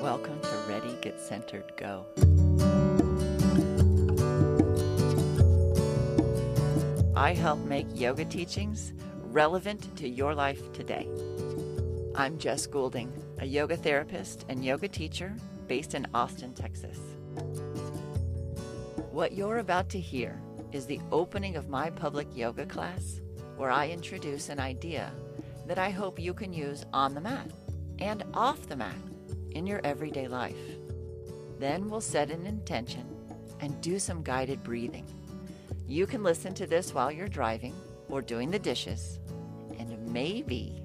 Welcome to Ready, Get Centered, Go. I help make yoga teachings relevant to your life today. I'm Jess Goulding, a yoga therapist and yoga teacher based in Austin, Texas. What you're about to hear is the opening of my public yoga class where I introduce an idea that I hope you can use on the mat and off the mat in your everyday life. Then we'll set an intention and do some guided breathing. You can listen to this while you're driving or doing the dishes, and maybe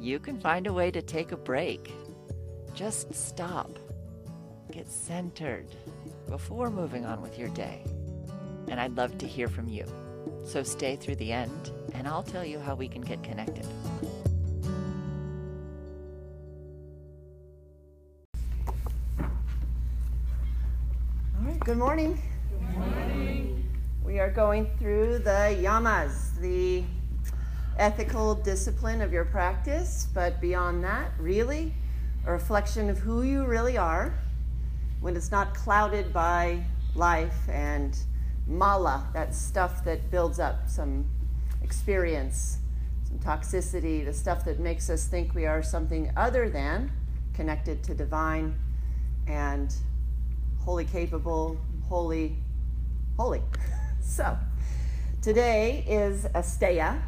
you can find a way to take a break. Just stop, get centered before moving on with your day. And I'd love to hear from you. So stay through the end, and I'll tell you how we can get connected. All right, good morning. Good morning. We are going through the yamas, the ethical discipline of your practice, but beyond that, really, a reflection of who you really are when it's not clouded by life and mala, that stuff that builds up some experience, some toxicity, the stuff that makes us think we are something other than connected to divine and wholly capable, holy, holy. so, today is asteya,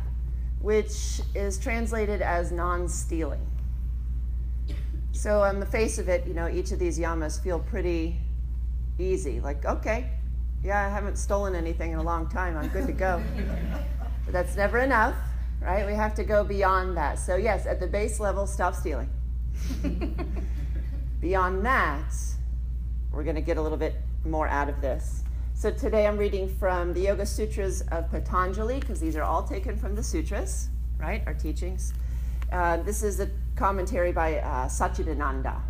which is translated as non stealing. So, on the face of it, you know, each of these yamas feel pretty easy. Like, okay, yeah, I haven't stolen anything in a long time. I'm good to go. but that's never enough, right? We have to go beyond that. So, yes, at the base level, stop stealing. beyond that, we're going to get a little bit more out of this. So today I'm reading from the Yoga Sutras of Patanjali, because these are all taken from the sutras, right? Our teachings. Uh, this is a commentary by uh, Satchidananda.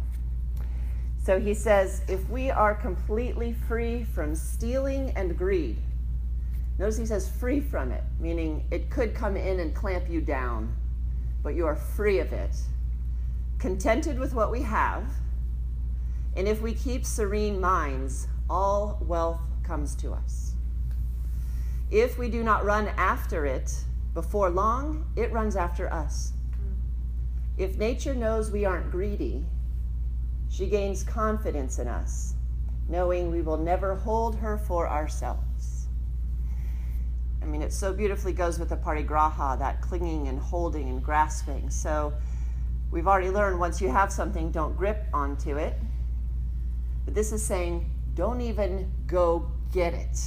So he says, if we are completely free from stealing and greed, notice he says free from it, meaning it could come in and clamp you down, but you are free of it. Contented with what we have, and if we keep serene minds, all wealth comes to us. If we do not run after it, before long, it runs after us. If nature knows we aren't greedy, she gains confidence in us, knowing we will never hold her for ourselves. I mean, it so beautifully goes with the parigraha, that clinging and holding and grasping. So we've already learned once you have something, don't grip onto it. But this is saying, don't even go get it.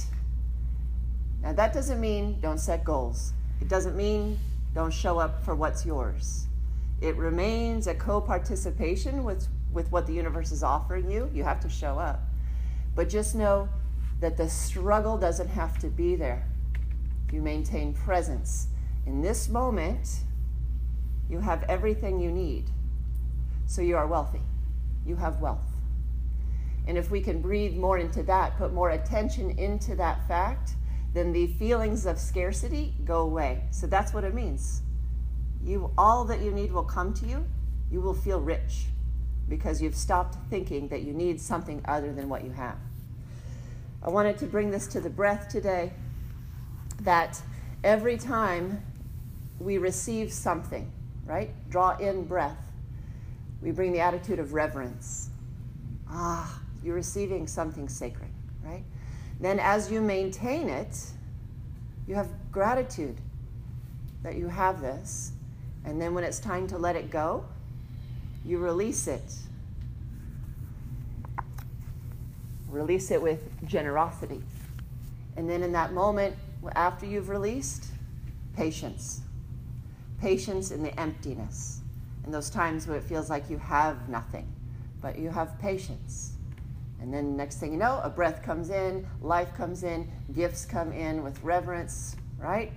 Now, that doesn't mean don't set goals. It doesn't mean don't show up for what's yours. It remains a co participation with, with what the universe is offering you. You have to show up. But just know that the struggle doesn't have to be there. You maintain presence. In this moment, you have everything you need. So you are wealthy. You have wealth. And if we can breathe more into that, put more attention into that fact, then the feelings of scarcity go away. So that's what it means. You all that you need will come to you. You will feel rich because you've stopped thinking that you need something other than what you have. I wanted to bring this to the breath today that every time we receive something, right? Draw in breath. We bring the attitude of reverence. Ah, you're receiving something sacred, right? Then, as you maintain it, you have gratitude that you have this. And then, when it's time to let it go, you release it. Release it with generosity. And then, in that moment, after you've released, patience. Patience in the emptiness. In those times where it feels like you have nothing, but you have patience. And then next thing you know, a breath comes in, life comes in, gifts come in with reverence, right?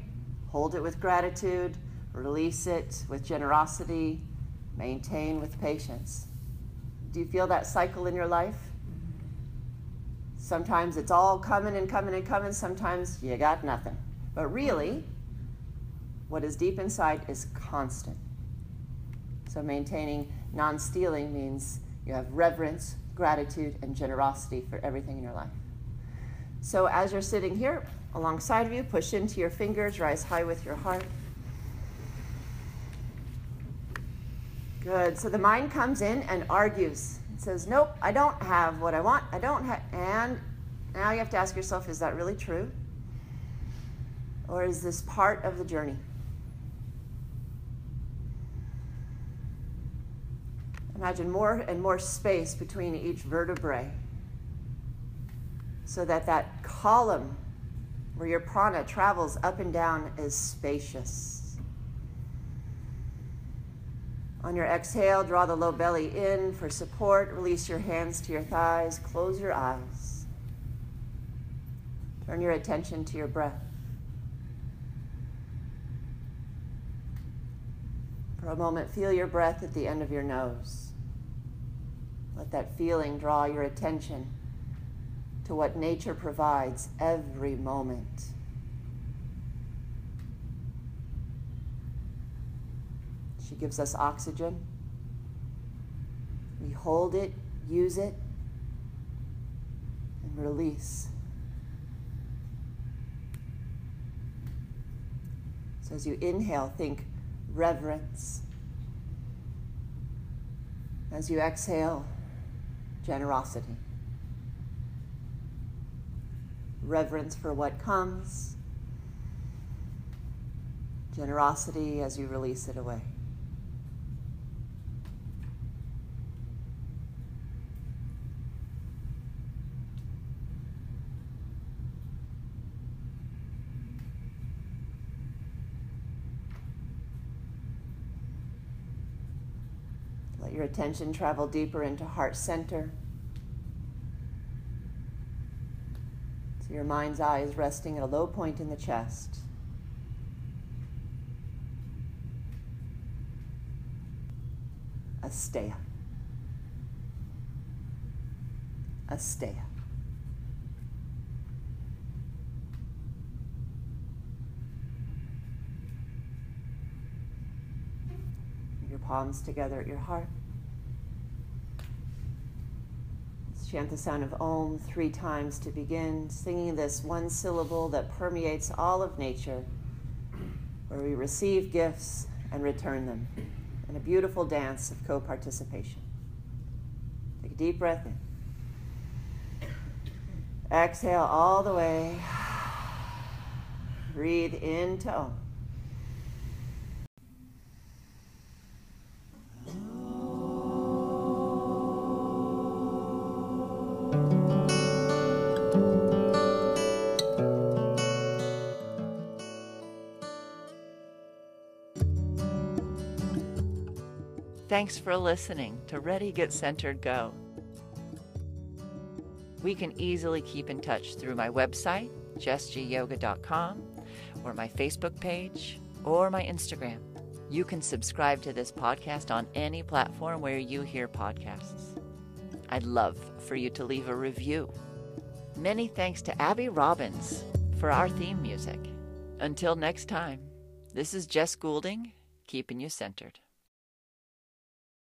Hold it with gratitude, release it with generosity, maintain with patience. Do you feel that cycle in your life? Sometimes it's all coming and coming and coming, sometimes you got nothing. But really, What is deep inside is constant. So maintaining non stealing means you have reverence, gratitude, and generosity for everything in your life. So as you're sitting here alongside of you, push into your fingers, rise high with your heart. Good. So the mind comes in and argues. It says, Nope, I don't have what I want. I don't have. And now you have to ask yourself, is that really true? Or is this part of the journey? Imagine more and more space between each vertebrae so that that column where your prana travels up and down is spacious. On your exhale, draw the low belly in for support. Release your hands to your thighs. Close your eyes. Turn your attention to your breath. For a moment, feel your breath at the end of your nose. Let that feeling draw your attention to what nature provides every moment. Gives us oxygen. We hold it, use it, and release. So as you inhale, think reverence. As you exhale, generosity. Reverence for what comes, generosity as you release it away. Your attention travel deeper into heart center. So your mind's eye is resting at a low point in the chest. Asteya. Asteya. Your palms together at your heart. Chant the sound of Om three times to begin, singing this one syllable that permeates all of nature, where we receive gifts and return them in a beautiful dance of co participation. Take a deep breath in. Exhale all the way. Breathe into Om. Thanks for listening to Ready, Get Centered, Go. We can easily keep in touch through my website, jessgyoga.com, or my Facebook page, or my Instagram. You can subscribe to this podcast on any platform where you hear podcasts. I'd love for you to leave a review. Many thanks to Abby Robbins for our theme music. Until next time, this is Jess Goulding, keeping you centered.